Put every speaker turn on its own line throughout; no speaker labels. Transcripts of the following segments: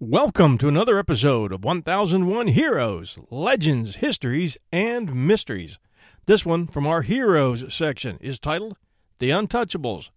Welcome to another episode of 1001 Heroes, Legends, Histories, and Mysteries. This one from our Heroes section is titled The Untouchables.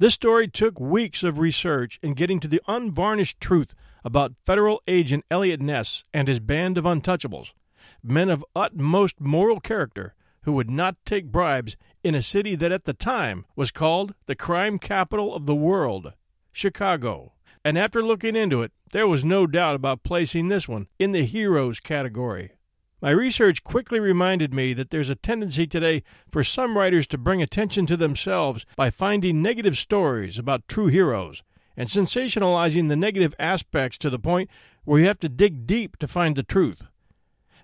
This story took weeks of research in getting to the unvarnished truth about federal agent Eliot Ness and his band of untouchables, men of utmost moral character who would not take bribes in a city that at the time was called the crime capital of the world, Chicago. And after looking into it, there was no doubt about placing this one in the heroes category. My research quickly reminded me that there's a tendency today for some writers to bring attention to themselves by finding negative stories about true heroes and sensationalizing the negative aspects to the point where you have to dig deep to find the truth.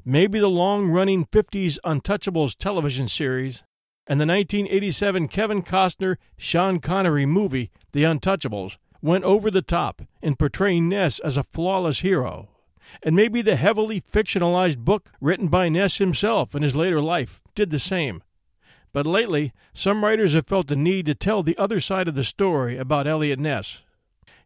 Maybe the long running 50s Untouchables television series and the 1987 Kevin Costner Sean Connery movie, The Untouchables, went over the top in portraying Ness as a flawless hero and maybe the heavily fictionalized book written by Ness himself in his later life did the same. But lately, some writers have felt the need to tell the other side of the story about Eliot Ness.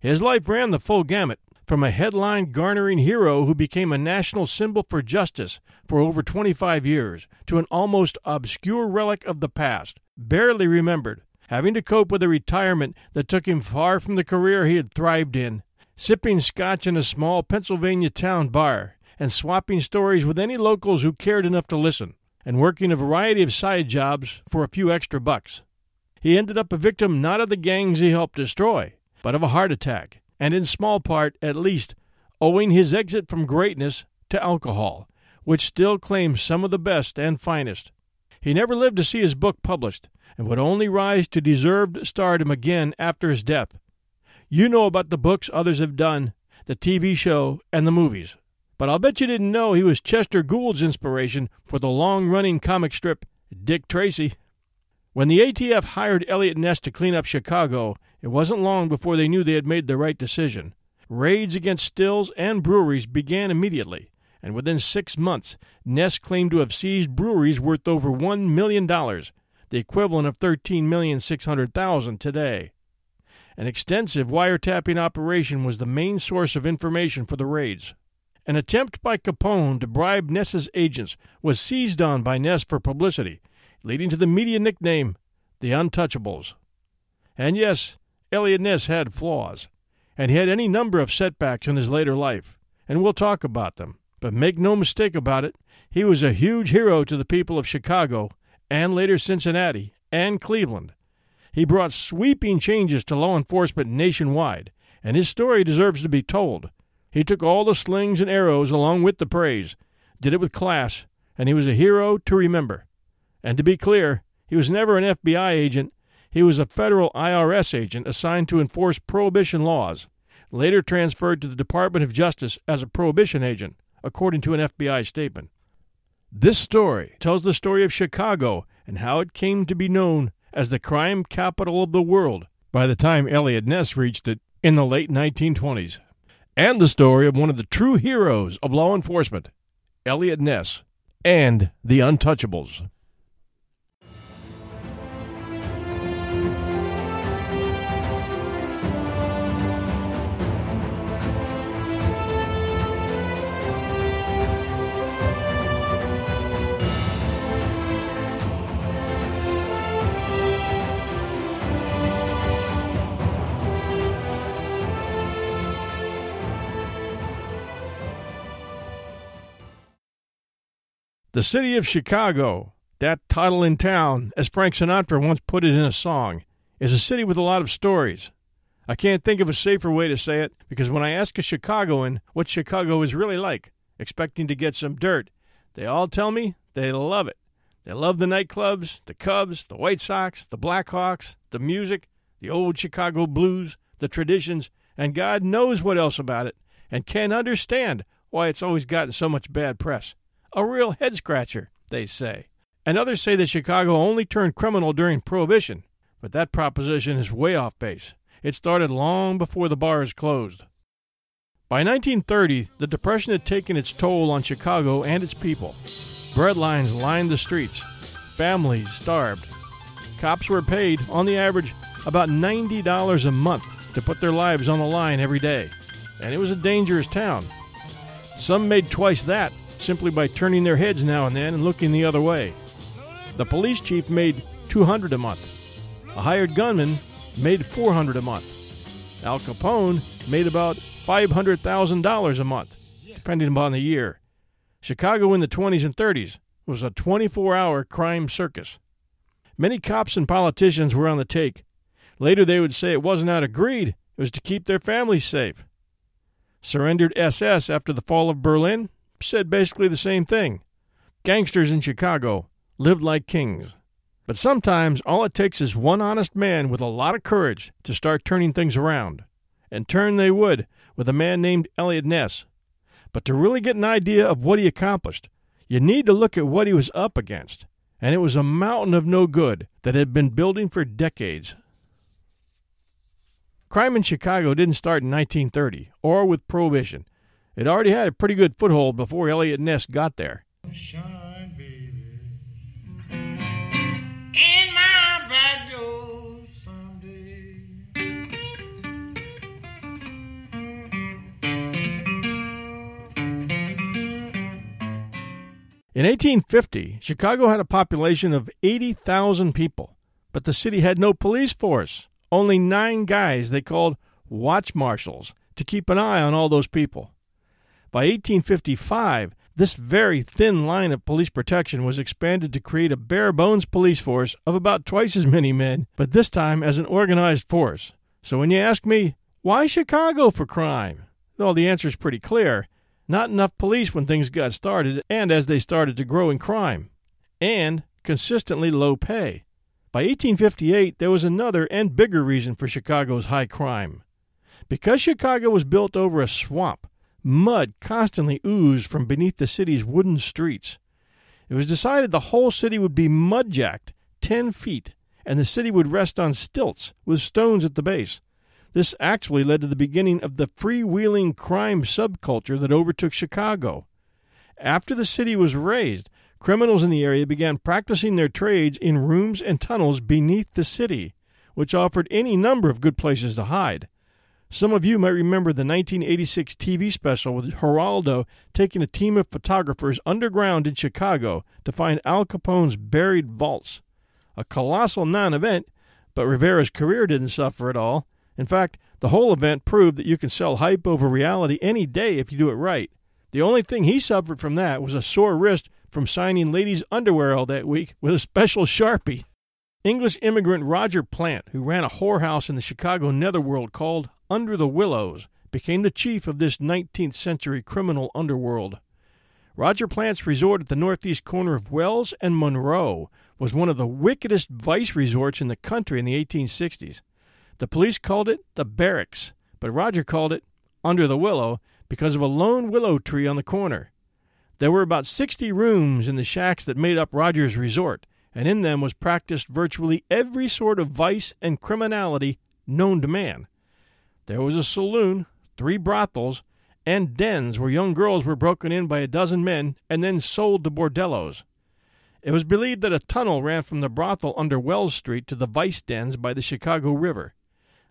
His life ran the full gamut, from a headline garnering hero who became a national symbol for justice for over 25 years to an almost obscure relic of the past, barely remembered, having to cope with a retirement that took him far from the career he had thrived in sipping scotch in a small Pennsylvania town bar, and swapping stories with any locals who cared enough to listen, and working a variety of side jobs for a few extra bucks. He ended up a victim not of the gangs he helped destroy, but of a heart attack, and in small part, at least, owing his exit from greatness to alcohol, which still claims some of the best and finest. He never lived to see his book published, and would only rise to deserved stardom again after his death. You know about the books others have done, the TV show, and the movies. But I'll bet you didn't know he was Chester Gould's inspiration for the long running comic strip Dick Tracy. When the ATF hired Eliot Ness to clean up Chicago, it wasn't long before they knew they had made the right decision. Raids against stills and breweries began immediately, and within six months, Ness claimed to have seized breweries worth over $1 million, the equivalent of 13,600,000 today. An extensive wiretapping operation was the main source of information for the raids. An attempt by Capone to bribe Ness's agents was seized on by Ness for publicity, leading to the media nickname the Untouchables. And yes, Eliot Ness had flaws, and he had any number of setbacks in his later life, and we'll talk about them. But make no mistake about it, he was a huge hero to the people of Chicago, and later Cincinnati, and Cleveland, he brought sweeping changes to law enforcement nationwide, and his story deserves to be told. He took all the slings and arrows along with the praise, did it with class, and he was a hero to remember. And to be clear, he was never an FBI agent. He was a federal IRS agent assigned to enforce prohibition laws, later transferred to the Department of Justice as a prohibition agent, according to an FBI statement. This story tells the story of Chicago and how it came to be known as the crime capital of the world by the time Eliot Ness reached it in the late 1920s, and the story of one of the true heroes of law enforcement, Eliot Ness, and the Untouchables. The city of Chicago, that title in town, as Frank Sinatra once put it in a song, is a city with a lot of stories. I can't think of a safer way to say it because when I ask a Chicagoan what Chicago is really like, expecting to get some dirt, they all tell me they love it. They love the nightclubs, the Cubs, the White Sox, the Blackhawks, the music, the old Chicago blues, the traditions, and God knows what else about it, and can't understand why it's always gotten so much bad press. A real head scratcher, they say. And others say that Chicago only turned criminal during Prohibition, but that proposition is way off base. It started long before the bars closed. By 1930, the Depression had taken its toll on Chicago and its people. Bread lines lined the streets. Families starved. Cops were paid, on the average, about $90 a month to put their lives on the line every day. And it was a dangerous town. Some made twice that simply by turning their heads now and then and looking the other way. The police chief made 200 a month. A hired gunman made 400 a month. Al Capone made about $500,000 a month, depending upon the year. Chicago in the 20s and 30s was a 24 hour crime circus. Many cops and politicians were on the take. Later, they would say it wasn't out of greed, it was to keep their families safe. Surrendered SS after the fall of Berlin said basically the same thing. Gangsters in Chicago lived like kings. But sometimes all it takes is one honest man with a lot of courage to start turning things around. And turn they would with a man named Eliot Ness. But to really get an idea of what he accomplished, you need to look at what he was up against. And it was a mountain of no good that had been building for decades. Crime in Chicago didn't start in 1930 or with Prohibition. It already had a pretty good foothold before Eliot Ness got there.
Shine, baby. In my back door someday.
In 1850, Chicago had a population of 80,000 people, but the city had no police force, only nine guys they called watch marshals to keep an eye on all those people. By 1855, this very thin line of police protection was expanded to create a bare bones police force of about twice as many men, but this time as an organized force. So when you ask me, why Chicago for crime? Well, the answer is pretty clear. Not enough police when things got started and as they started to grow in crime. And consistently low pay. By 1858, there was another and bigger reason for Chicago's high crime. Because Chicago was built over a swamp, mud constantly oozed from beneath the city's wooden streets. It was decided the whole city would be mudjacked 10 feet, and the city would rest on stilts with stones at the base. This actually led to the beginning of the freewheeling crime subculture that overtook Chicago. After the city was raised, criminals in the area began practicing their trades in rooms and tunnels beneath the city, which offered any number of good places to hide. Some of you might remember the 1986 TV special with Geraldo taking a team of photographers underground in Chicago to find Al Capone's buried vaults. A colossal non event, but Rivera's career didn't suffer at all. In fact, the whole event proved that you can sell hype over reality any day if you do it right. The only thing he suffered from that was a sore wrist from signing ladies' underwear all that week with a special Sharpie. English immigrant Roger Plant, who ran a whorehouse in the Chicago netherworld called Under the Willows, became the chief of this 19th century criminal underworld. Roger Plant's resort at the northeast corner of Wells and Monroe was one of the wickedest vice resorts in the country in the 1860s. The police called it the Barracks, but Roger called it Under the Willow because of a lone willow tree on the corner. There were about 60 rooms in the shacks that made up Roger's resort, and in them was practiced virtually every sort of vice and criminality known to man. There was a saloon, three brothels, and dens where young girls were broken in by a dozen men and then sold to bordellos. It was believed that a tunnel ran from the brothel under Wells Street to the vice dens by the Chicago River.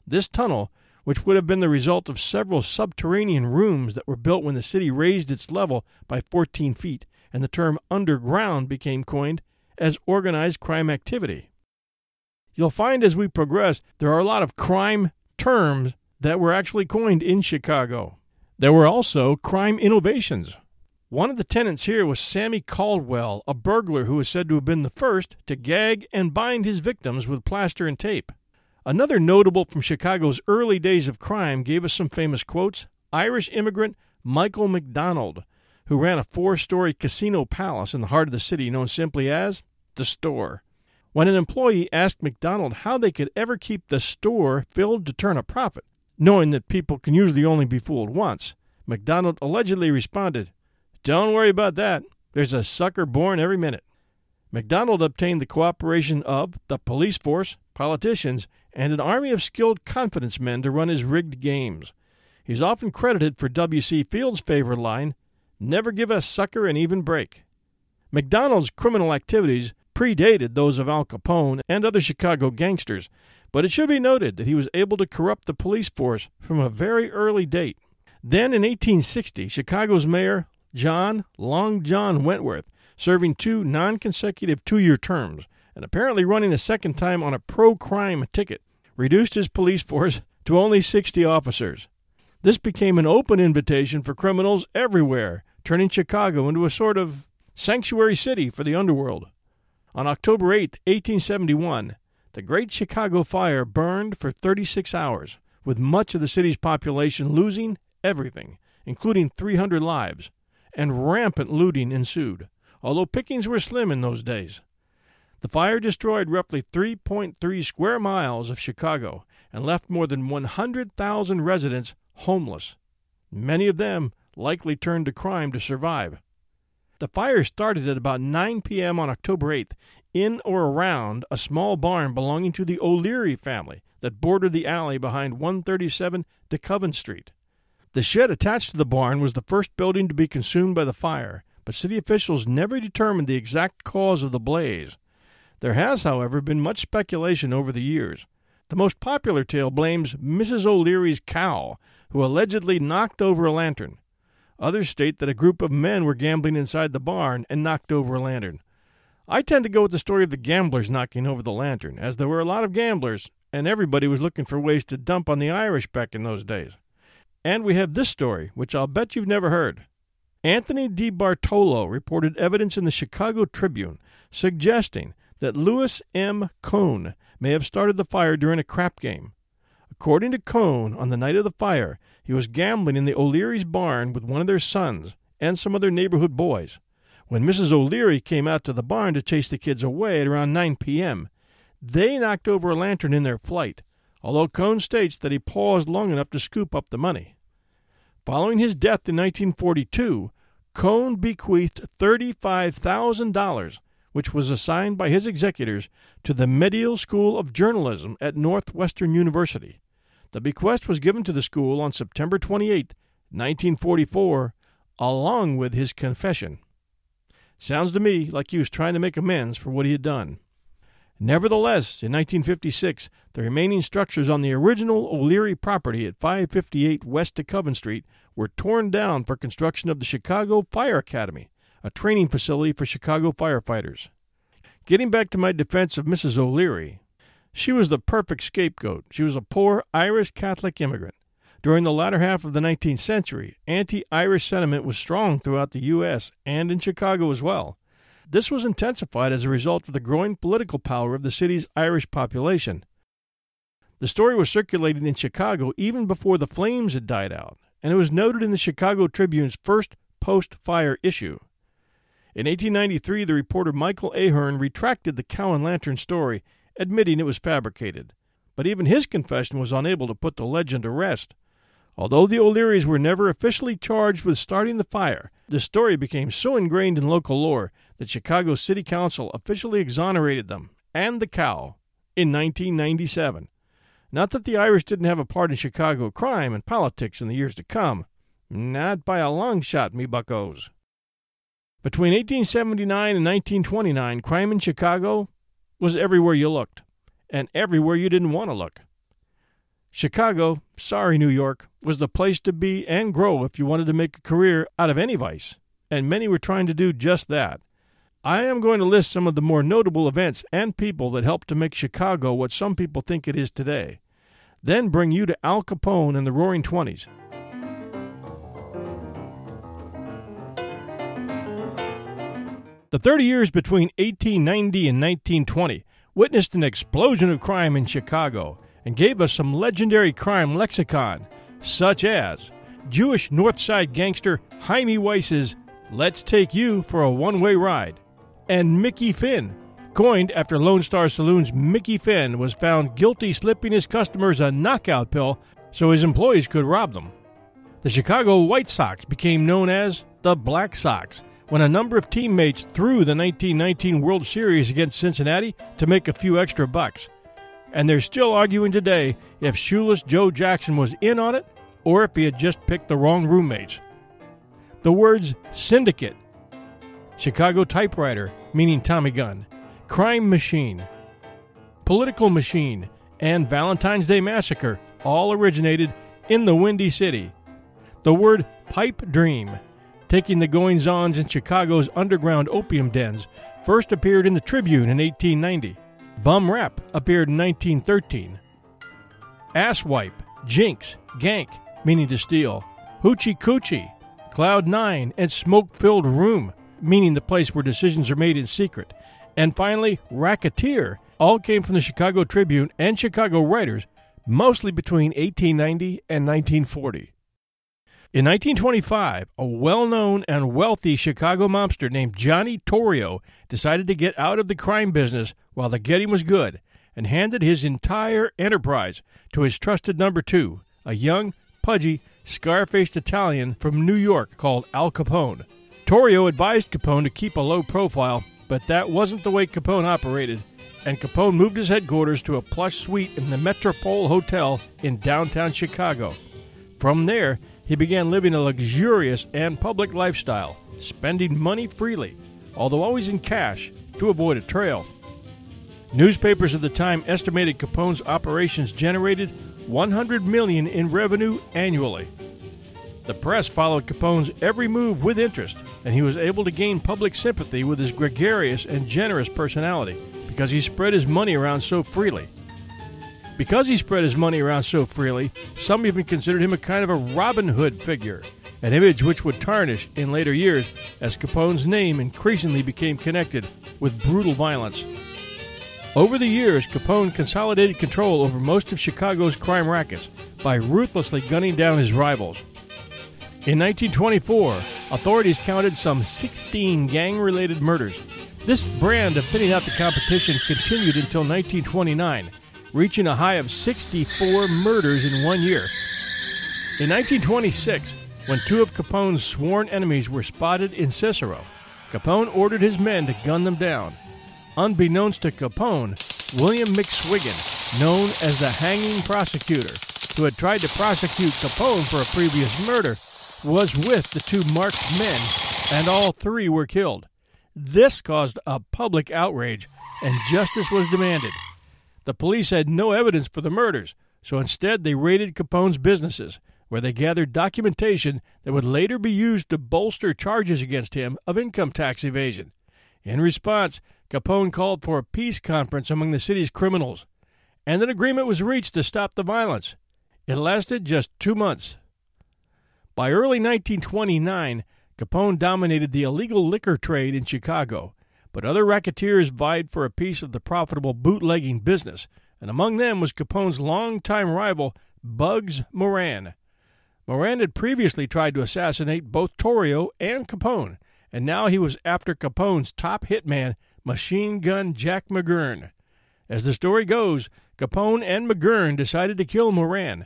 This tunnel, which would have been the result of several subterranean rooms that were built when the city raised its level by 14 feet, and the term underground became coined as organized crime activity. You'll find as we progress there are a lot of crime terms that were actually coined in Chicago. There were also crime innovations. One of the tenants here was Sammy Caldwell, a burglar who is said to have been the first to gag and bind his victims with plaster and tape. Another notable from Chicago's early days of crime gave us some famous quotes Irish immigrant Michael McDonald, who ran a four story casino palace in the heart of the city known simply as the store. When an employee asked McDonald how they could ever keep the store filled to turn a profit, knowing that people can usually only be fooled once, McDonald allegedly responded, Don't worry about that. There's a sucker born every minute. McDonald obtained the cooperation of the police force, politicians, and an army of skilled confidence men to run his rigged games. He's often credited for W.C. Fields' favorite line never give a sucker an even break. McDonald's criminal activities predated those of Al Capone and other Chicago gangsters, but it should be noted that he was able to corrupt the police force from a very early date. Then in 1860, Chicago's mayor, John Long John Wentworth, serving two non consecutive two year terms, and apparently running a second time on a pro crime ticket, reduced his police force to only 60 officers. This became an open invitation for criminals everywhere, turning Chicago into a sort of sanctuary city for the underworld. On October 8, 1871, the Great Chicago Fire burned for 36 hours, with much of the city's population losing everything, including 300 lives, and rampant looting ensued, although pickings were slim in those days. The fire destroyed roughly 3.3 square miles of Chicago and left more than 100,000 residents homeless. Many of them likely turned to crime to survive. The fire started at about 9 p.m. on October 8th in or around a small barn belonging to the O'Leary family that bordered the alley behind 137 DeKoven Street. The shed attached to the barn was the first building to be consumed by the fire, but city officials never determined the exact cause of the blaze. There has, however, been much speculation over the years. The most popular tale blames Mrs. O'Leary's cow, who allegedly knocked over a lantern. Others state that a group of men were gambling inside the barn and knocked over a lantern. I tend to go with the story of the gamblers knocking over the lantern, as there were a lot of gamblers, and everybody was looking for ways to dump on the Irish back in those days. And we have this story, which I'll bet you've never heard. Anthony DeBartolo reported evidence in the Chicago Tribune suggesting that Louis M. Cohn may have started the fire during a crap game. According to Cohn, on the night of the fire, he was gambling in the O'Leary's barn with one of their sons and some other neighborhood boys. When Mrs. O'Leary came out to the barn to chase the kids away at around 9 p.m., they knocked over a lantern in their flight, although Cohn states that he paused long enough to scoop up the money. Following his death in 1942, Cohn bequeathed $35,000, which was assigned by his executors to the Medill School of Journalism at Northwestern University. The bequest was given to the school on September 28, 1944, along with his confession. Sounds to me like he was trying to make amends for what he had done. Nevertheless, in 1956, the remaining structures on the original O'Leary property at 558 West DeKoven Street were torn down for construction of the Chicago Fire Academy, a training facility for Chicago firefighters. Getting back to my defense of Mrs. O'Leary, she was the perfect scapegoat. She was a poor Irish Catholic immigrant. During the latter half of the 19th century, anti Irish sentiment was strong throughout the U.S. and in Chicago as well. This was intensified as a result of the growing political power of the city's Irish population. The story was circulated in Chicago even before the flames had died out, and it was noted in the Chicago Tribune's first post fire issue. In 1893, the reporter Michael Ahern retracted the cow and lantern story, admitting it was fabricated. But even his confession was unable to put the legend to rest. Although the O'Learys were never officially charged with starting the fire, the story became so ingrained in local lore that Chicago City Council officially exonerated them and the cow in 1997. Not that the Irish didn't have a part in Chicago crime and politics in the years to come. Not by a long shot, me buckos. Between 1879 and 1929, crime in Chicago was everywhere you looked, and everywhere you didn't want to look. Chicago, sorry, New York, was the place to be and grow if you wanted to make a career out of any vice, and many were trying to do just that. I am going to list some of the more notable events and people that helped to make Chicago what some people think it is today, then bring you to Al Capone and the Roaring Twenties. The 30 years between 1890 and 1920 witnessed an explosion of crime in Chicago and gave us some legendary crime lexicon, such as Jewish North Side gangster Hymie Weiss's Let's Take You for a One Way Ride, and Mickey Finn, coined after Lone Star Saloon's Mickey Finn was found guilty slipping his customers a knockout pill so his employees could rob them. The Chicago White Sox became known as the Black Sox when a number of teammates threw the 1919 World Series against Cincinnati to make a few extra bucks. And they're still arguing today if shoeless Joe Jackson was in on it or if he had just picked the wrong roommates. The words syndicate, Chicago typewriter, meaning Tommy gun, crime machine, political machine, and Valentine's Day massacre all originated in the Windy City. The word pipe dream, taking the goings ons in Chicago's underground opium dens, first appeared in the Tribune in 1890. Bum rap appeared in 1913. Asswipe, jinx, gank, meaning to steal, hoochie coochie, cloud nine, and smoke filled room, meaning the place where decisions are made in secret. And finally, racketeer, all came from the Chicago Tribune and Chicago writers, mostly between 1890 and 1940. In 1925, a well known and wealthy Chicago mobster named Johnny Torrio decided to get out of the crime business while the getting was good and handed his entire enterprise to his trusted number two, a young, pudgy, scar faced Italian from New York called Al Capone. Torrio advised Capone to keep a low profile, but that wasn't the way Capone operated, and Capone moved his headquarters to a plush suite in the Metropole Hotel in downtown Chicago. From there, he began living a luxurious and public lifestyle, spending money freely, although always in cash, to avoid a trail. Newspapers of the time estimated Capone's operations generated 100 million in revenue annually. The press followed Capone's every move with interest, and he was able to gain public sympathy with his gregarious and generous personality because he spread his money around so freely. Because he spread his money around so freely, some even considered him a kind of a Robin Hood figure, an image which would tarnish in later years as Capone's name increasingly became connected with brutal violence. Over the years, Capone consolidated control over most of Chicago's crime rackets by ruthlessly gunning down his rivals. In 1924, authorities counted some 16 gang related murders. This brand of thinning out the competition continued until 1929 reaching a high of 64 murders in one year. In 1926, when two of Capone's sworn enemies were spotted in Cicero, Capone ordered his men to gun them down. Unbeknownst to Capone, William McSwiggin, known as the hanging prosecutor, who had tried to prosecute Capone for a previous murder, was with the two marked men, and all three were killed. This caused a public outrage, and justice was demanded. The police had no evidence for the murders, so instead they raided Capone's businesses, where they gathered documentation that would later be used to bolster charges against him of income tax evasion. In response, Capone called for a peace conference among the city's criminals, and an agreement was reached to stop the violence. It lasted just two months. By early 1929, Capone dominated the illegal liquor trade in Chicago, but other racketeers vied for a piece of the profitable bootlegging business, and among them was Capone's longtime rival, Bugs Moran. Moran had previously tried to assassinate both Torrio and Capone, and now he was after Capone's top hitman, Machine Gun Jack McGurn. As the story goes, Capone and McGurn decided to kill Moran.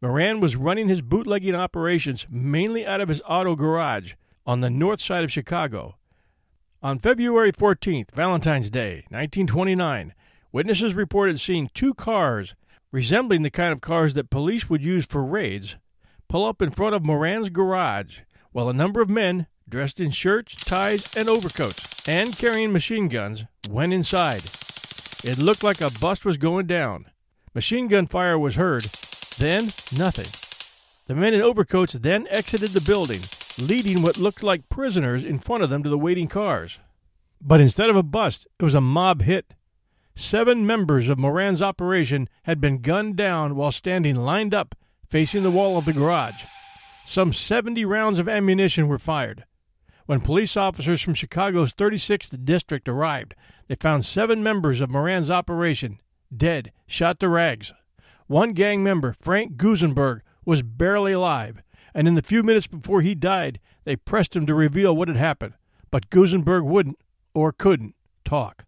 Moran was running his bootlegging operations mainly out of his auto garage on the north side of Chicago. On February 14th, Valentine's Day, 1929, witnesses reported seeing two cars resembling the kind of cars that police would use for raids pull up in front of Moran's garage while a number of men, dressed in shirts, ties, and overcoats, and carrying machine guns, went inside. It looked like a bust was going down. Machine gun fire was heard, then nothing. The men in overcoats then exited the building, leading what looked like prisoners in front of them to the waiting cars. But instead of a bust, it was a mob hit. Seven members of Moran's operation had been gunned down while standing lined up facing the wall of the garage. Some 70 rounds of ammunition were fired. When police officers from Chicago's 36th District arrived, they found seven members of Moran's operation dead, shot to rags. One gang member, Frank Gusenberg, was barely alive, and in the few minutes before he died, they pressed him to reveal what had happened, but Gusenberg wouldn't or couldn't talk.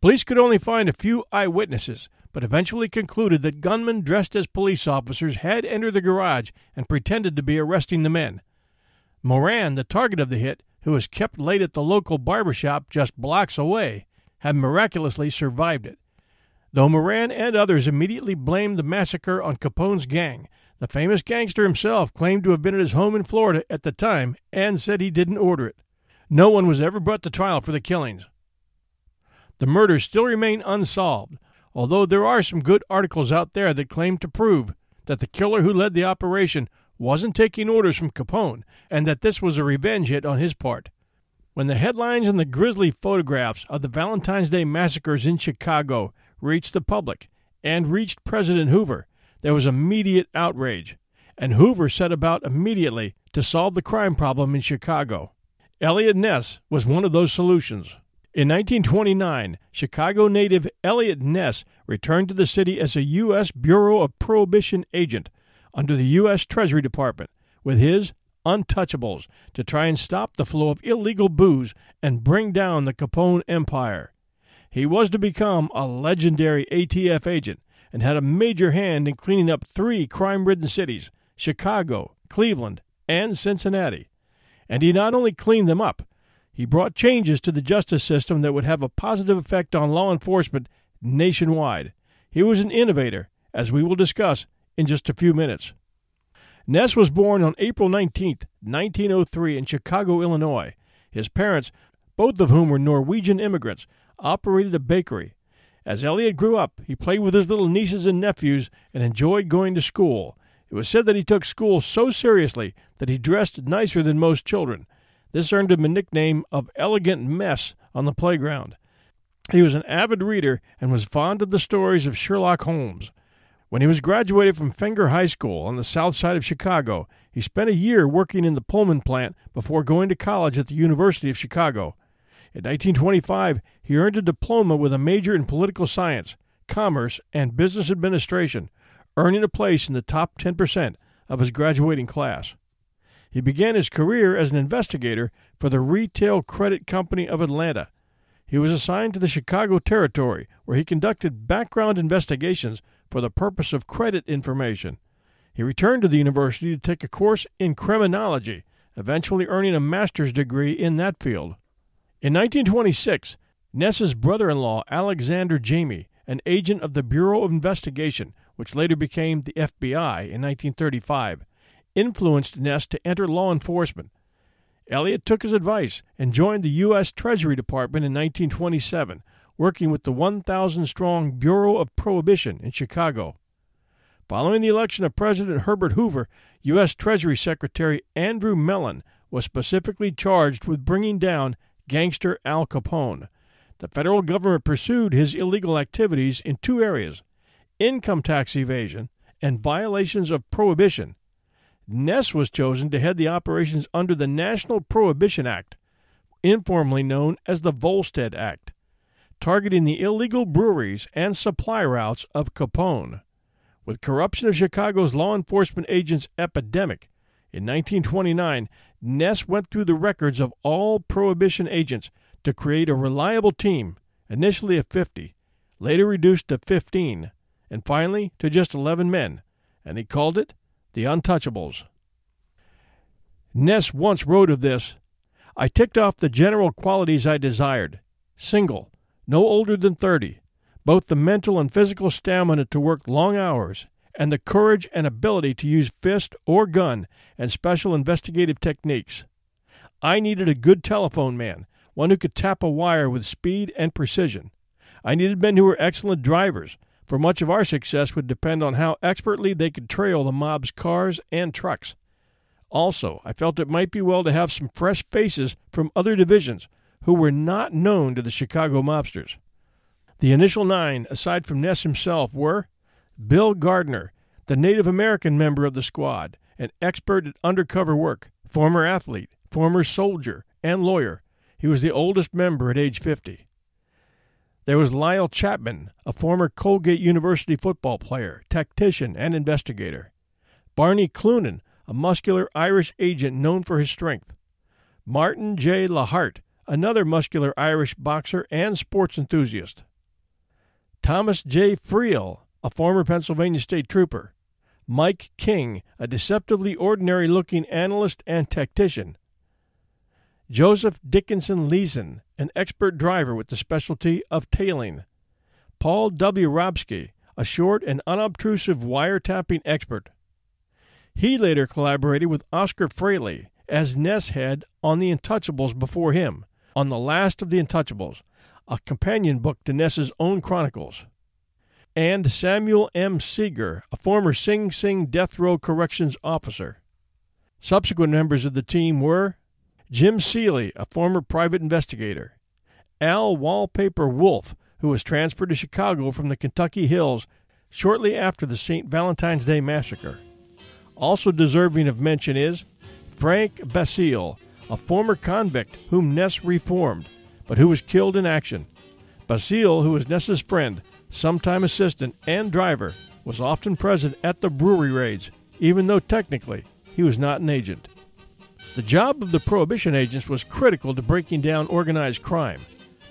Police could only find a few eyewitnesses, but eventually concluded that gunmen dressed as police officers had entered the garage and pretended to be arresting the men. Moran, the target of the hit, who was kept late at the local barber shop just blocks away, had miraculously survived it. though Moran and others immediately blamed the massacre on Capone's gang. The famous gangster himself claimed to have been at his home in Florida at the time and said he didn't order it. No one was ever brought to trial for the killings. The murders still remain unsolved, although there are some good articles out there that claim to prove that the killer who led the operation wasn't taking orders from Capone and that this was a revenge hit on his part. When the headlines and the grisly photographs of the Valentine's Day massacres in Chicago reached the public and reached President Hoover, there was immediate outrage, and Hoover set about immediately to solve the crime problem in Chicago. Eliot Ness was one of those solutions. In 1929, Chicago native Eliot Ness returned to the city as a U.S. Bureau of Prohibition agent under the U.S. Treasury Department with his untouchables to try and stop the flow of illegal booze and bring down the Capone empire. He was to become a legendary ATF agent and had a major hand in cleaning up three crime ridden cities Chicago, Cleveland, and Cincinnati. And he not only cleaned them up, he brought changes to the justice system that would have a positive effect on law enforcement nationwide. He was an innovator, as we will discuss in just a few minutes. Ness was born on April 19, 1903, in Chicago, Illinois. His parents, both of whom were Norwegian immigrants, operated a bakery. As Eliot grew up, he played with his little nieces and nephews and enjoyed going to school. It was said that he took school so seriously that he dressed nicer than most children. This earned him a nickname of Elegant Mess on the playground. He was an avid reader and was fond of the stories of Sherlock Holmes. When he was graduated from Fenger High School on the south side of Chicago, he spent a year working in the Pullman plant before going to college at the University of Chicago. In 1925, he earned a diploma with a major in political science, commerce, and business administration, earning a place in the top 10% of his graduating class. He began his career as an investigator for the Retail Credit Company of Atlanta. He was assigned to the Chicago territory, where he conducted background investigations for the purpose of credit information. He returned to the university to take a course in criminology, eventually earning a master's degree in that field. In 1926, Ness's brother in law, Alexander Jamie, an agent of the Bureau of Investigation, which later became the FBI in 1935, influenced Ness to enter law enforcement. Eliot took his advice and joined the U.S. Treasury Department in 1927, working with the 1,000 strong Bureau of Prohibition in Chicago. Following the election of President Herbert Hoover, U.S. Treasury Secretary Andrew Mellon was specifically charged with bringing down gangster Al Capone. The federal government pursued his illegal activities in two areas income tax evasion and violations of prohibition. Ness was chosen to head the operations under the National Prohibition Act, informally known as the Volstead Act targeting the illegal breweries and supply routes of Capone. With corruption of Chicago's law enforcement agents epidemic, in 1929, Ness went through the records of all Prohibition agents to create a reliable team, initially of 50, later reduced to 15, and finally to just 11 men, and he called it the Untouchables. Ness once wrote of this I ticked off the general qualities I desired single, no older than 30, both the mental and physical stamina to work long hours, and the courage and ability to use fist or gun and special investigative techniques. I needed a good telephone man, one who could tap a wire with speed and precision. I needed men who were excellent drivers, for much of our success would depend on how expertly they could trail the mob's cars and trucks. Also, I felt it might be well to have some fresh faces from other divisions who were not known to the Chicago mobsters. The initial nine, aside from Ness himself, were Bill Gardner, the Native American member of the squad, an expert at undercover work, former athlete, former soldier, and lawyer. He was the oldest member at age 50. There was Lyle Chapman, a former Colgate University football player, tactician, and investigator. Barney Cloonan, a muscular Irish agent known for his strength. Martin J. Lahart, another muscular Irish boxer and sports enthusiast. Thomas J. Friel, a former Pennsylvania state trooper. Mike King, a deceptively ordinary looking analyst and tactician. Joseph Dickinson Leeson, an expert driver with the specialty of tailing. Paul W. Robsky, a short and unobtrusive wiretapping expert. He later collaborated with Oscar Fraley as Ness head on The Untouchables before him, on The Last of the Untouchables, a companion book to Ness's own chronicles. And Samuel M. Seeger, a former Sing Sing death row corrections officer. Subsequent members of the team were Jim Seeley, a former private investigator, Al Wallpaper Wolf, who was transferred to Chicago from the Kentucky Hills shortly after the St. Valentine's Day Massacre. Also deserving of mention is Frank Basile, a former convict whom Ness reformed, but who was killed in action. Basile, who was Ness's friend, sometime assistant, and driver, was often present at the brewery raids, even though technically he was not an agent. The job of the Prohibition agents was critical to breaking down organized crime.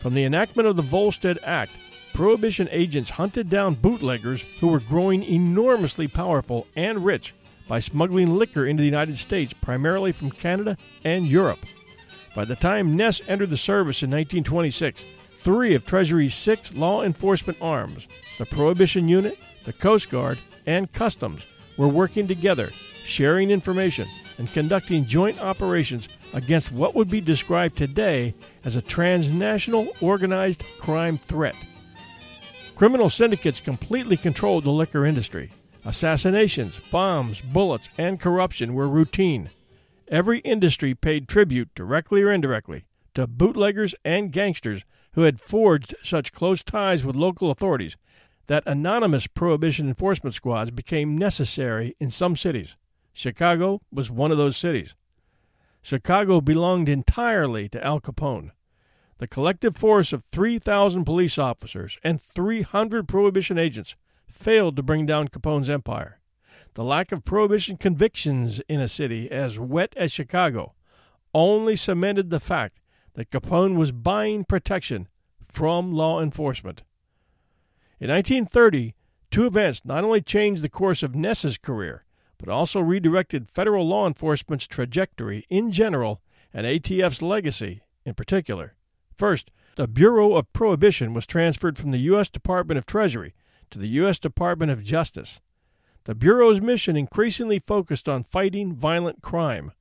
From the enactment of the Volstead Act, Prohibition agents hunted down bootleggers who were growing enormously powerful and rich by smuggling liquor into the United States, primarily from Canada and Europe. By the time Ness entered the service in 1926, three of Treasury's six law enforcement arms, the Prohibition Unit, the Coast Guard, and Customs, were working together, sharing information, and conducting joint operations against what would be described today as a transnational organized crime threat. Criminal syndicates completely controlled the liquor industry. Assassinations, bombs, bullets, and corruption were routine. Every industry paid tribute, directly or indirectly, to bootleggers and gangsters who had forged such close ties with local authorities that anonymous prohibition enforcement squads became necessary in some cities. Chicago was one of those cities. Chicago belonged entirely to Al Capone. The collective force of 3,000 police officers and 300 prohibition agents failed to bring down Capone's empire. The lack of prohibition convictions in a city as wet as Chicago only cemented the fact that Capone was buying protection from law enforcement. In 1930, two events not only changed the course of Ness's career, but also redirected federal law enforcement's trajectory in general and ATF's legacy in particular. First, the Bureau of Prohibition was transferred from the U.S. Department of Treasury to the U.S. Department of Justice. The Bureau's mission increasingly focused on fighting violent crime.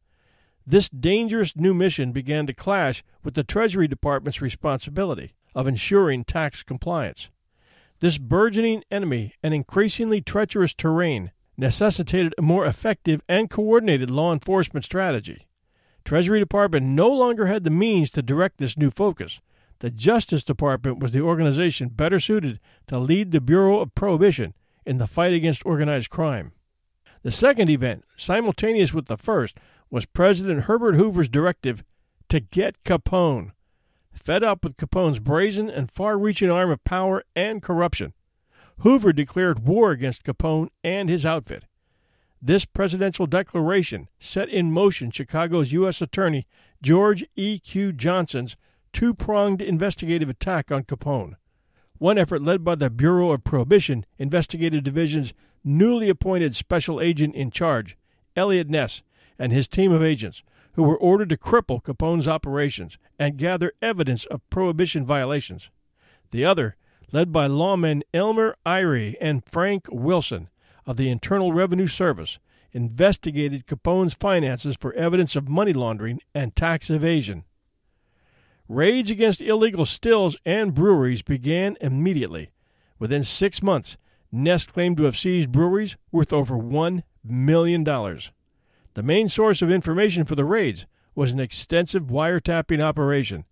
This dangerous new mission began to clash with the Treasury Department's responsibility of ensuring tax compliance. This burgeoning enemy and increasingly treacherous terrain necessitated a more effective and coordinated law enforcement strategy. Treasury Department no longer had the means to direct this new focus. The Justice Department was the organization better suited to lead the Bureau of Prohibition in the fight against organized crime. The second event, simultaneous with the first, was President Herbert Hoover's directive to get Capone. Fed up with Capone's brazen and far reaching arm of power and corruption, Hoover declared war against Capone and his outfit. This presidential declaration set in motion Chicago's U.S. Attorney George E. Q. Johnson's two pronged investigative attack on Capone. One effort led by the Bureau of Prohibition Investigative Division's newly appointed special agent in charge, Eliot Ness, and his team of agents, who were ordered to cripple Capone's operations and gather evidence of Prohibition violations. The other led by lawmen Elmer Irey and Frank Wilson of the Internal Revenue Service, investigated Capone's finances for evidence of money laundering and tax evasion. Raids against illegal stills and breweries began immediately. Within six months, Ness claimed to have seized breweries worth over $1 million. The main source of information for the raids was an extensive wiretapping operation.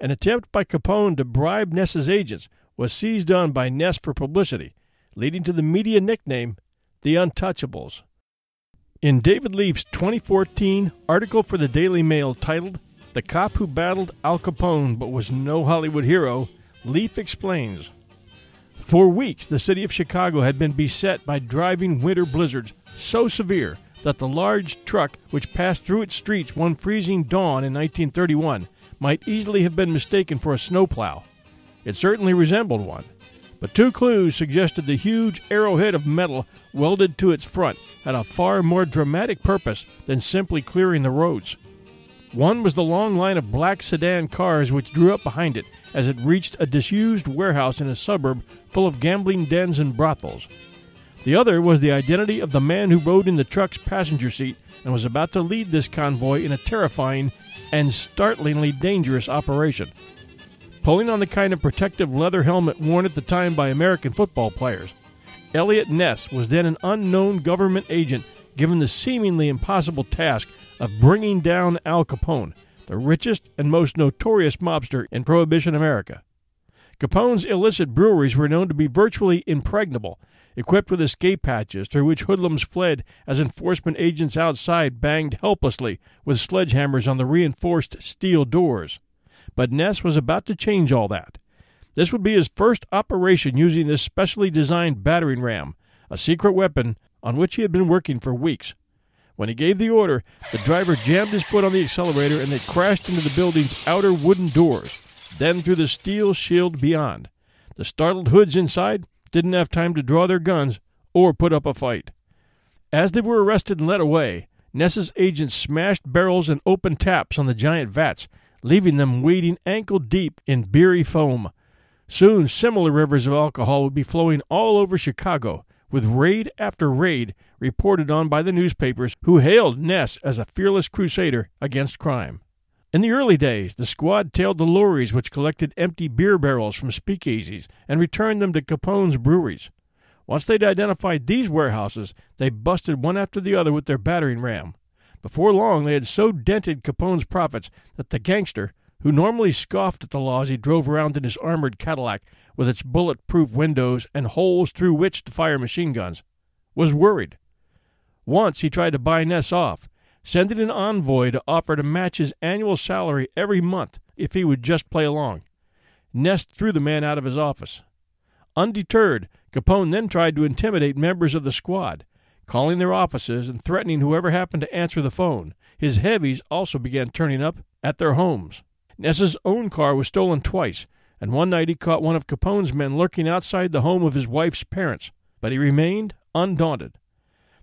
An attempt by Capone to bribe Ness's agents was seized on by Ness for publicity, leading to the media nickname the Untouchables. In David Leaf's 2014 article for the Daily Mail titled The Cop Who Battled Al Capone But Was No Hollywood Hero, Leaf explains For weeks, the city of Chicago had been beset by driving winter blizzards so severe that the large truck which passed through its streets one freezing dawn in 1931 might easily have been mistaken for a snowplow. It certainly resembled one, but two clues suggested the huge arrowhead of metal welded to its front had a far more dramatic purpose than simply clearing the roads. One was the long line of black sedan cars which drew up behind it as it reached a disused warehouse in a suburb full of gambling dens and brothels. The other was the identity of the man who rode in the truck's passenger seat and was about to lead this convoy in a terrifying and startlingly dangerous operation. Pulling on the kind of protective leather helmet worn at the time by American football players, Eliot Ness was then an unknown government agent given the seemingly impossible task of bringing down Al Capone, the richest and most notorious mobster in Prohibition America. Capone's illicit breweries were known to be virtually impregnable, equipped with escape hatches through which hoodlums fled as enforcement agents outside banged helplessly with sledgehammers on the reinforced steel doors. But Ness was about to change all that. This would be his first operation using this specially designed battering ram, a secret weapon on which he had been working for weeks. When he gave the order, the driver jammed his foot on the accelerator and they crashed into the building's outer wooden doors, then through the steel shield beyond. The startled hoods inside didn't have time to draw their guns or put up a fight. As they were arrested and led away, Ness's agents smashed barrels and opened taps on the giant vats, leaving them wading ankle deep in beery foam. Soon similar rivers of alcohol would be flowing all over Chicago, with raid after raid reported on by the newspapers who hailed Ness as a fearless crusader against crime. In the early days, the squad tailed the lorries which collected empty beer barrels from speakeasies and returned them to Capone's breweries. Once they'd identified these warehouses, they busted one after the other with their battering ram. Before long, they had so dented Capone's profits that the gangster, who normally scoffed at the laws he drove around in his armored Cadillac with its bullet-proof windows and holes through which to fire machine guns, was worried. Once he tried to buy Ness off, sending an envoy to offer to match his annual salary every month if he would just play along. Ness threw the man out of his office. Undeterred, Capone then tried to intimidate members of the squad, calling their offices and threatening whoever happened to answer the phone. His heavies also began turning up at their homes. Ness's own car was stolen twice, and one night he caught one of Capone's men lurking outside the home of his wife's parents, but he remained undaunted.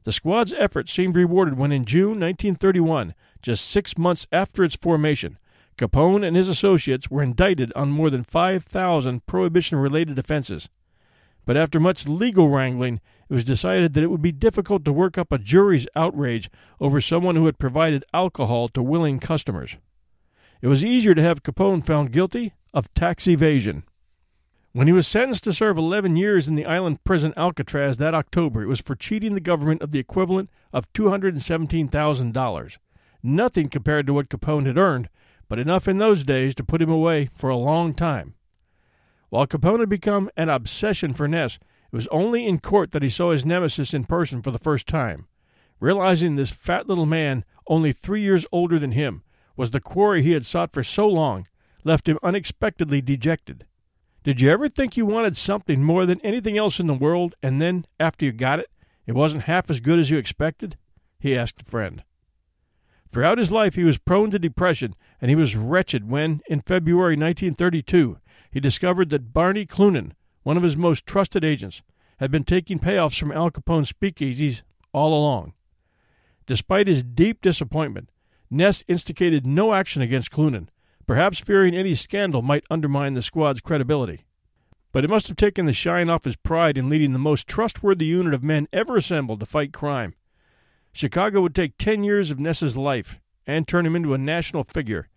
The squad's efforts seemed rewarded when in June 1931, just six months after its formation, Capone and his associates were indicted on more than 5,000 prohibition related offenses. But after much legal wrangling, it was decided that it would be difficult to work up a jury's outrage over someone who had provided alcohol to willing customers. It was easier to have Capone found guilty of tax evasion. When he was sentenced to serve 11 years in the island prison Alcatraz that October, it was for cheating the government of the equivalent of $217,000. Nothing compared to what Capone had earned, but enough in those days to put him away for a long time. While Capone had become an obsession for Ness, it was only in court that he saw his nemesis in person for the first time. Realizing this fat little man, only three years older than him, was the quarry he had sought for so long, left him unexpectedly dejected. Did you ever think you wanted something more than anything else in the world, and then, after you got it, it wasn't half as good as you expected? he asked a friend. Throughout his life, he was prone to depression, and he was wretched when, in February 1932, he discovered that Barney Cloonan, one of his most trusted agents, had been taking payoffs from Al Capone's speakeasies all along. Despite his deep disappointment, Ness instigated no action against Cloonan, perhaps fearing any scandal might undermine the squad's credibility. But it must have taken the shine off his pride in leading the most trustworthy unit of men ever assembled to fight crime. Chicago would take ten years of Ness's life and turn him into a national figure.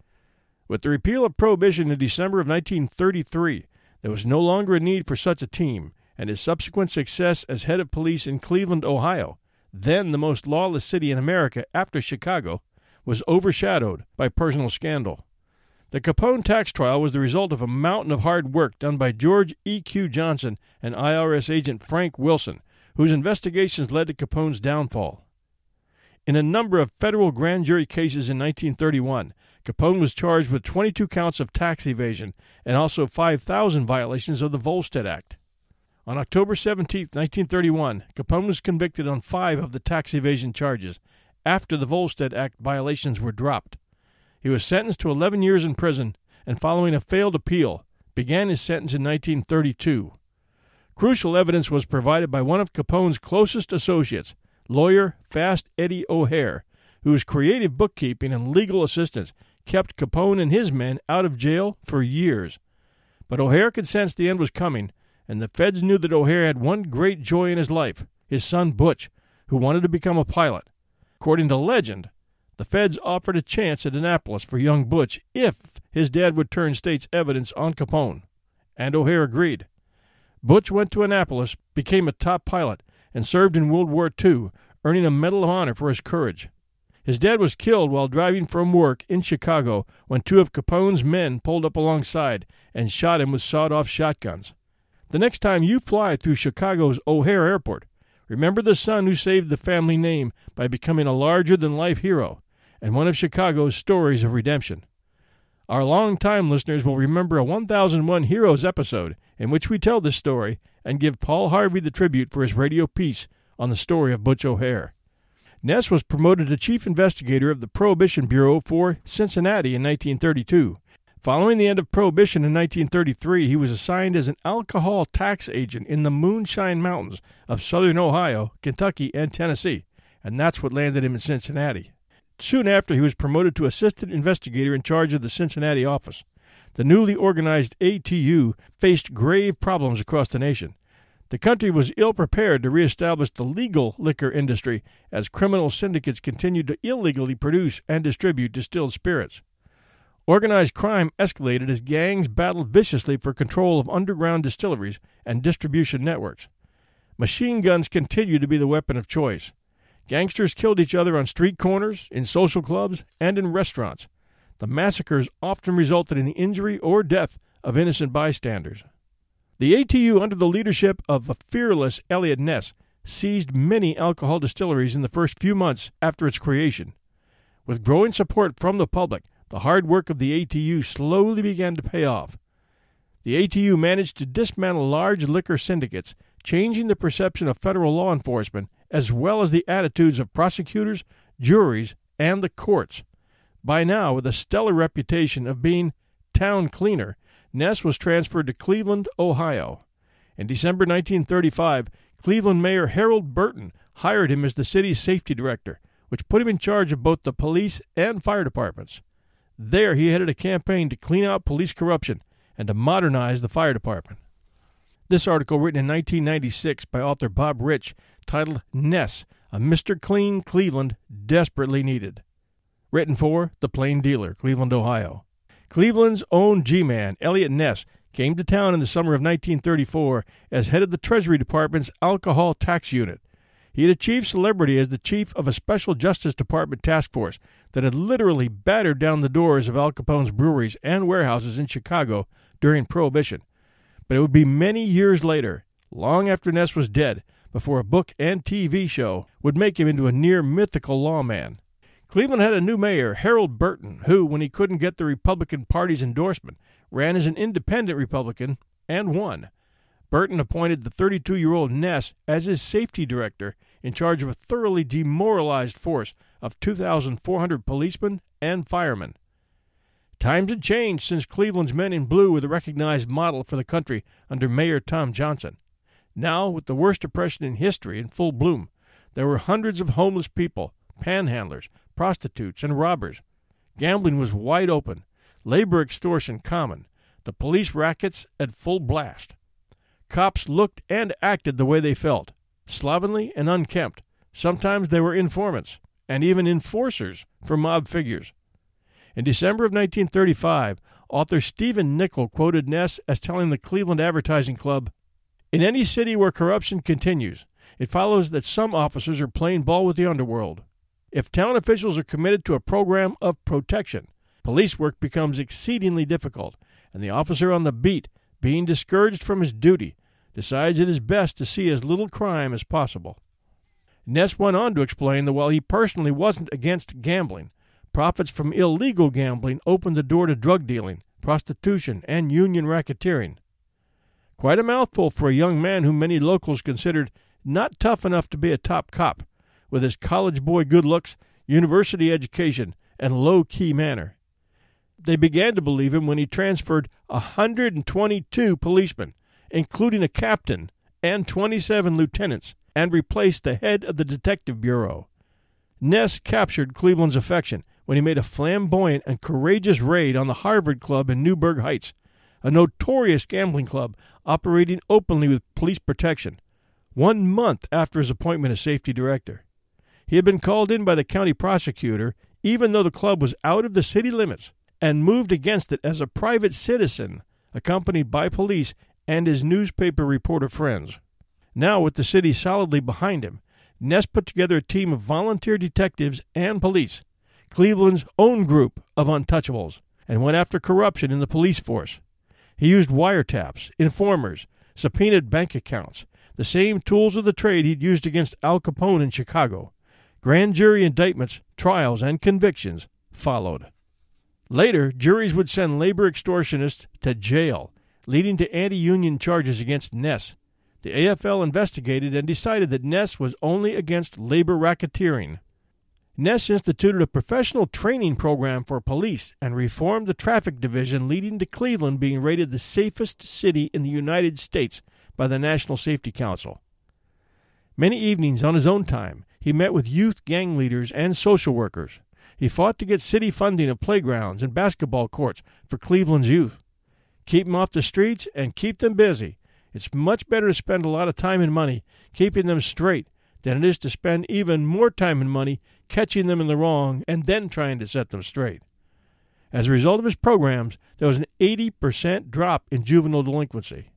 With the repeal of Prohibition in December of 1933, there was no longer a need for such a team, and his subsequent success as head of police in Cleveland, Ohio, then the most lawless city in America after Chicago, was overshadowed by personal scandal. The Capone tax trial was the result of a mountain of hard work done by George E.Q. Johnson and IRS agent Frank Wilson, whose investigations led to Capone's downfall. In a number of federal grand jury cases in 1931, Capone was charged with 22 counts of tax evasion and also 5,000 violations of the Volstead Act. On October 17, 1931, Capone was convicted on five of the tax evasion charges after the Volstead Act violations were dropped. He was sentenced to 11 years in prison and, following a failed appeal, began his sentence in 1932. Crucial evidence was provided by one of Capone's closest associates, lawyer Fast Eddie O'Hare, whose creative bookkeeping and legal assistance kept Capone and his men out of jail for years. But O'Hare could sense the end was coming, and the feds knew that O'Hare had one great joy in his life his son Butch, who wanted to become a pilot. According to legend, the feds offered a chance at Annapolis for young Butch if his dad would turn state's evidence on Capone, and O'Hare agreed. Butch went to Annapolis, became a top pilot, and served in World War II, earning a Medal of Honor for his courage. His dad was killed while driving from work in Chicago when two of Capone's men pulled up alongside and shot him with sawed off shotguns. The next time you fly through Chicago's O'Hare Airport, remember the son who saved the family name by becoming a larger than life hero and one of Chicago's stories of redemption. Our long-time listeners will remember a 1001 Heroes episode in which we tell this story and give Paul Harvey the tribute for his radio piece on the story of Butch O'Hare. Ness was promoted to chief investigator of the Prohibition Bureau for Cincinnati in 1932. Following the end of Prohibition in 1933, he was assigned as an alcohol tax agent in the Moonshine Mountains of southern Ohio, Kentucky, and Tennessee, and that's what landed him in Cincinnati. Soon after, he was promoted to assistant investigator in charge of the Cincinnati office. The newly organized ATU faced grave problems across the nation. The country was ill prepared to reestablish the legal liquor industry as criminal syndicates continued to illegally produce and distribute distilled spirits. Organized crime escalated as gangs battled viciously for control of underground distilleries and distribution networks. Machine guns continued to be the weapon of choice. Gangsters killed each other on street corners, in social clubs, and in restaurants. The massacres often resulted in the injury or death of innocent bystanders. The ATU, under the leadership of the fearless Eliot Ness, seized many alcohol distilleries in the first few months after its creation. With growing support from the public, the hard work of the ATU slowly began to pay off. The ATU managed to dismantle large liquor syndicates, changing the perception of federal law enforcement as well as the attitudes of prosecutors, juries, and the courts. By now, with a stellar reputation of being town cleaner, Ness was transferred to Cleveland, Ohio. In December 1935, Cleveland Mayor Harold Burton hired him as the city's safety director, which put him in charge of both the police and fire departments. There, he headed a campaign to clean out police corruption and to modernize the fire department. This article, written in 1996 by author Bob Rich, titled Ness, a Mr. Clean Cleveland Desperately Needed. Written for The Plain Dealer, Cleveland, Ohio. Cleveland's own G Man, Eliot Ness, came to town in the summer of 1934 as head of the Treasury Department's Alcohol Tax Unit. He had achieved celebrity as the chief of a special Justice Department task force that had literally battered down the doors of Al Capone's breweries and warehouses in Chicago during Prohibition. But it would be many years later, long after Ness was dead, before a book and TV show would make him into a near mythical lawman. Cleveland had a new mayor, Harold Burton, who, when he couldn't get the Republican Party's endorsement, ran as an independent Republican and won. Burton appointed the 32 year old Ness as his safety director in charge of a thoroughly demoralized force of 2,400 policemen and firemen. Times had changed since Cleveland's men in blue were the recognized model for the country under Mayor Tom Johnson. Now, with the worst depression in history in full bloom, there were hundreds of homeless people, panhandlers, prostitutes, and robbers. Gambling was wide open, labor extortion common, the police rackets at full blast. Cops looked and acted the way they felt, slovenly and unkempt. Sometimes they were informants and even enforcers for mob figures. In December of 1935, author Steven Nickel quoted Ness as telling the Cleveland Advertising Club In any city where corruption continues, it follows that some officers are playing ball with the underworld. If town officials are committed to a program of protection, police work becomes exceedingly difficult, and the officer on the beat, being discouraged from his duty, decides it is best to see as little crime as possible. Ness went on to explain that while he personally wasn't against gambling, Profits from illegal gambling opened the door to drug dealing, prostitution, and union racketeering. Quite a mouthful for a young man whom many locals considered not tough enough to be a top cop, with his college boy good looks, university education, and low key manner. They began to believe him when he transferred 122 policemen, including a captain and 27 lieutenants, and replaced the head of the Detective Bureau. Ness captured Cleveland's affection when he made a flamboyant and courageous raid on the Harvard Club in Newburgh Heights, a notorious gambling club operating openly with police protection, one month after his appointment as safety director. He had been called in by the county prosecutor, even though the club was out of the city limits, and moved against it as a private citizen, accompanied by police and his newspaper reporter friends. Now, with the city solidly behind him, Ness put together a team of volunteer detectives and police, Cleveland's own group of untouchables, and went after corruption in the police force. He used wiretaps, informers, subpoenaed bank accounts, the same tools of the trade he'd used against Al Capone in Chicago. Grand jury indictments, trials, and convictions followed. Later, juries would send labor extortionists to jail, leading to anti union charges against Ness. The AFL investigated and decided that Ness was only against labor racketeering. Ness instituted a professional training program for police and reformed the traffic division, leading to Cleveland being rated the safest city in the United States by the National Safety Council. Many evenings on his own time, he met with youth gang leaders and social workers. He fought to get city funding of playgrounds and basketball courts for Cleveland's youth. Keep them off the streets and keep them busy. It's much better to spend a lot of time and money keeping them straight than it is to spend even more time and money catching them in the wrong, and then trying to set them straight. As a result of his programs, there was an 80% drop in juvenile delinquency.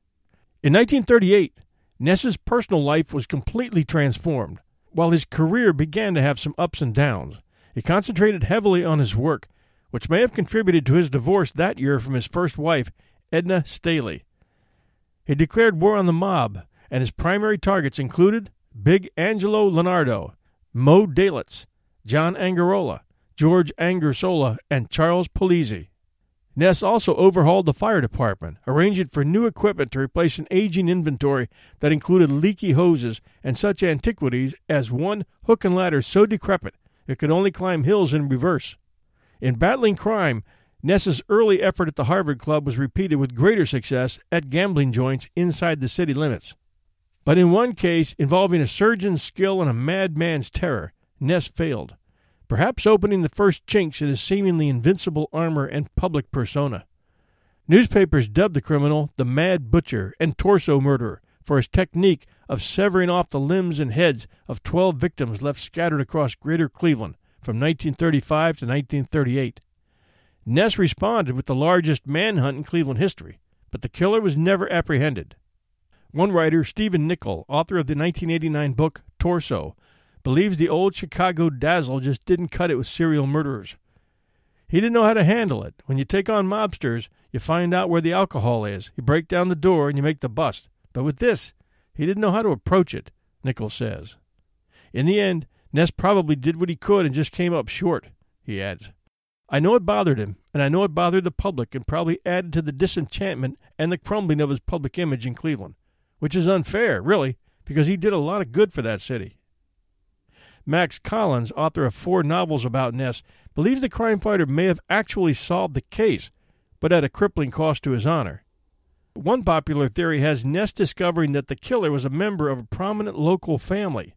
In 1938, Ness's personal life was completely transformed. While his career began to have some ups and downs, he concentrated heavily on his work, which may have contributed to his divorce that year from his first wife, Edna Staley. He declared war on the mob, and his primary targets included Big Angelo Lonardo, Moe Dalitz, John Angarola, George Angersola, and Charles Polizzi. Ness also overhauled the fire department, arranging for new equipment to replace an aging inventory that included leaky hoses and such antiquities as one hook and ladder so decrepit it could only climb hills in reverse. In battling crime, Ness's early effort at the Harvard Club was repeated with greater success at gambling joints inside the city limits. But in one case involving a surgeon's skill and a madman's terror, Ness failed, perhaps opening the first chinks in his seemingly invincible armor and public persona. Newspapers dubbed the criminal the Mad Butcher and Torso Murderer for his technique of severing off the limbs and heads of 12 victims left scattered across greater Cleveland from 1935 to 1938. Ness responded with the largest manhunt in Cleveland history, but the killer was never apprehended. One writer, Steven Nickel, author of the 1989 book Torso, believes the old Chicago dazzle just didn't cut it with serial murderers. He didn't know how to handle it. When you take on mobsters, you find out where the alcohol is. You break down the door and you make the bust. But with this, he didn't know how to approach it, Nichols says. In the end, Ness probably did what he could and just came up short, he adds. I know it bothered him, and I know it bothered the public and probably added to the disenchantment and the crumbling of his public image in Cleveland, which is unfair, really, because he did a lot of good for that city. Max Collins, author of four novels about Ness, believes the crime fighter may have actually solved the case, but at a crippling cost to his honor. One popular theory has Ness discovering that the killer was a member of a prominent local family.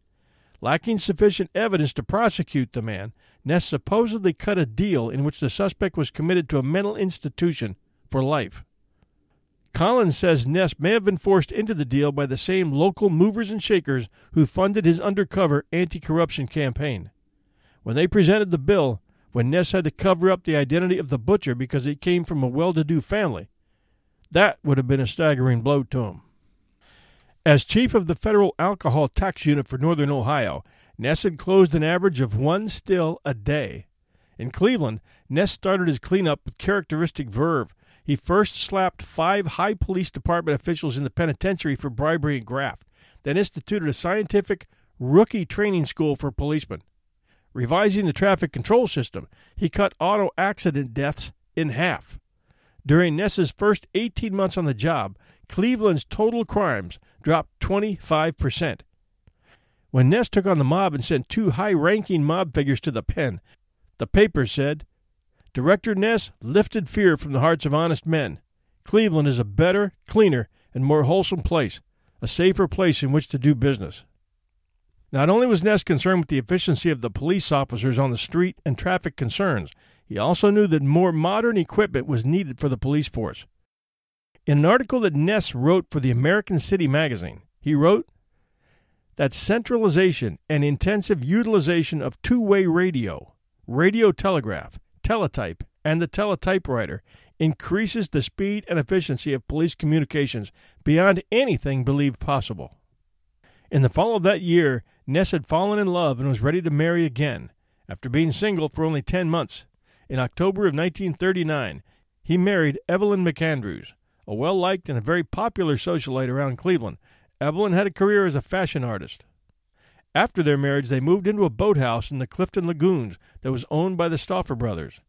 Lacking sufficient evidence to prosecute the man, Ness supposedly cut a deal in which the suspect was committed to a mental institution for life. Collins says Ness may have been forced into the deal by the same local movers and shakers who funded his undercover anti corruption campaign. When they presented the bill, when Ness had to cover up the identity of the butcher because he came from a well to do family, that would have been a staggering blow to him. As chief of the federal alcohol tax unit for Northern Ohio, Ness had closed an average of one still a day. In Cleveland, Ness started his cleanup with characteristic verve he first slapped five high police department officials in the penitentiary for bribery and graft, then instituted a scientific rookie training school for policemen. Revising the traffic control system, he cut auto accident deaths in half. During Ness's first 18 months on the job, Cleveland's total crimes dropped 25%. When Ness took on the mob and sent two high ranking mob figures to the pen, the papers said Director Ness lifted fear from the hearts of honest men. Cleveland is a better, cleaner, and more wholesome place, a safer place in which to do business. Not only was Ness concerned with the efficiency of the police officers on the street and traffic concerns, he also knew that more modern equipment was needed for the police force. In an article that Ness wrote for the American City magazine, he wrote that centralization and intensive utilization of two way radio, radio telegraph, teletype, and the teletypewriter increases the speed and efficiency of police communications beyond anything believed possible. In the fall of that year, Ness had fallen in love and was ready to marry again. After being single for only 10 months, in October of 1939, he married Evelyn McAndrews, a well liked and a very popular socialite around Cleveland. Evelyn had a career as a fashion artist. After their marriage, they moved into a boathouse in the Clifton Lagoons that was owned by the Stouffer brothers.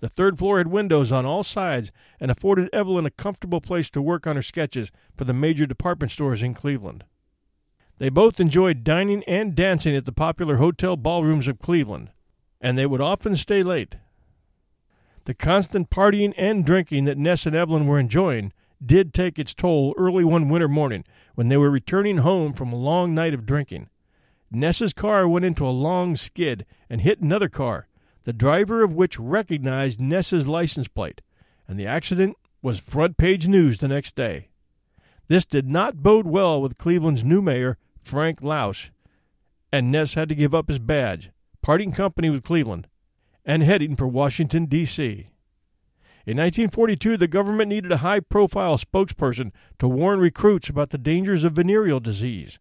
The third floor had windows on all sides and afforded Evelyn a comfortable place to work on her sketches for the major department stores in Cleveland. They both enjoyed dining and dancing at the popular hotel ballrooms of Cleveland, and they would often stay late. The constant partying and drinking that Ness and Evelyn were enjoying did take its toll early one winter morning when they were returning home from a long night of drinking. Ness's car went into a long skid and hit another car, the driver of which recognized Ness's license plate, and the accident was front page news the next day. This did not bode well with Cleveland's new mayor, Frank Lausche, and Ness had to give up his badge, parting company with Cleveland, and heading for Washington, D.C. In 1942, the government needed a high profile spokesperson to warn recruits about the dangers of venereal disease.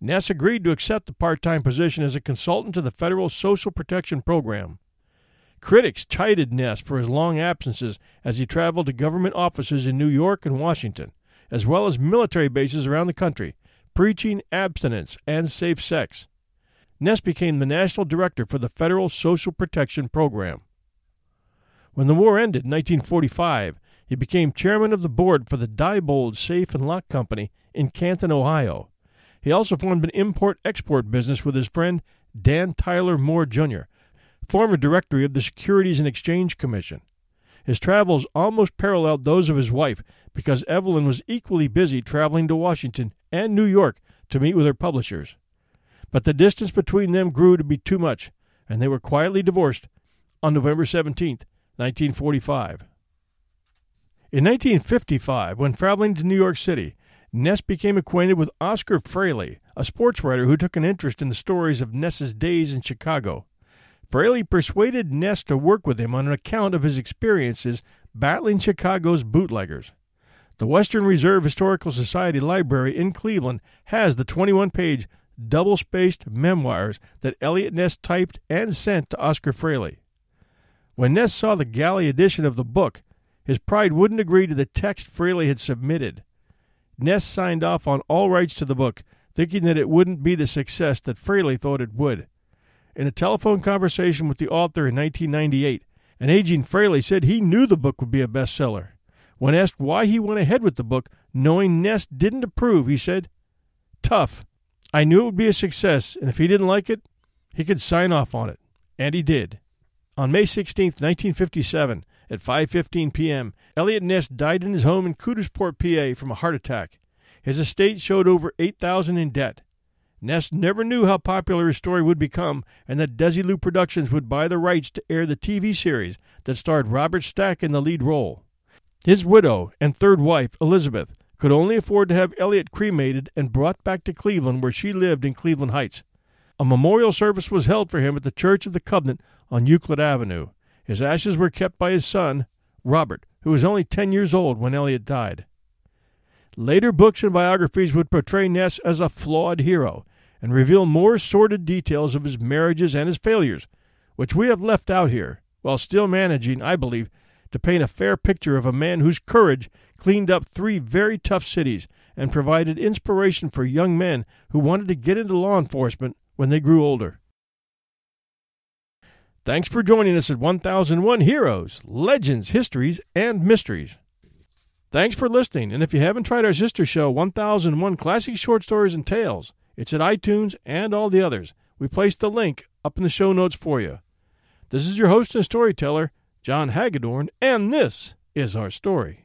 Ness agreed to accept the part time position as a consultant to the Federal Social Protection Program. Critics chided Ness for his long absences as he traveled to government offices in New York and Washington, as well as military bases around the country, preaching abstinence and safe sex. Ness became the national director for the Federal Social Protection Program. When the war ended in 1945, he became chairman of the board for the Diebold Safe and Lock Company in Canton, Ohio. He also formed an import export business with his friend Dan Tyler Moore Jr., former director of the Securities and Exchange Commission. His travels almost paralleled those of his wife because Evelyn was equally busy traveling to Washington and New York to meet with her publishers. But the distance between them grew to be too much, and they were quietly divorced on November 17, 1945. In 1955, when traveling to New York City, Ness became acquainted with Oscar Fraley, a sports writer who took an interest in the stories of Ness's days in Chicago. Fraley persuaded Ness to work with him on an account of his experiences battling Chicago's bootleggers. The Western Reserve Historical Society Library in Cleveland has the 21 page, double spaced memoirs that Eliot Ness typed and sent to Oscar Fraley. When Ness saw the galley edition of the book, his pride wouldn't agree to the text Fraley had submitted. Ness signed off on all rights to the book, thinking that it wouldn't be the success that Fraley thought it would. In a telephone conversation with the author in 1998, an aging Fraley said he knew the book would be a bestseller. When asked why he went ahead with the book, knowing Ness didn't approve, he said, Tough. I knew it would be a success, and if he didn't like it, he could sign off on it. And he did. On May 16, 1957, at 5:15 p.m., Eliot Ness died in his home in Coudersport, PA, from a heart attack. His estate showed over 8,000 in debt. Ness never knew how popular his story would become and that Desilu Productions would buy the rights to air the TV series that starred Robert Stack in the lead role. His widow and third wife, Elizabeth, could only afford to have Eliot cremated and brought back to Cleveland where she lived in Cleveland Heights. A memorial service was held for him at the Church of the Covenant on Euclid Avenue. His ashes were kept by his son, Robert, who was only 10 years old when Eliot died. Later books and biographies would portray Ness as a flawed hero and reveal more sordid details of his marriages and his failures, which we have left out here, while still managing, I believe, to paint a fair picture of a man whose courage cleaned up three very tough cities and provided inspiration for young men who wanted to get into law enforcement when they grew older. Thanks for joining us at 1001 Heroes, Legends, Histories, and Mysteries. Thanks for listening, and if you haven't tried our sister show, 1001 Classic Short Stories and Tales, it's at iTunes and all the others. We placed the link up in the show notes for you. This is your host and storyteller, John Hagedorn, and this is our story.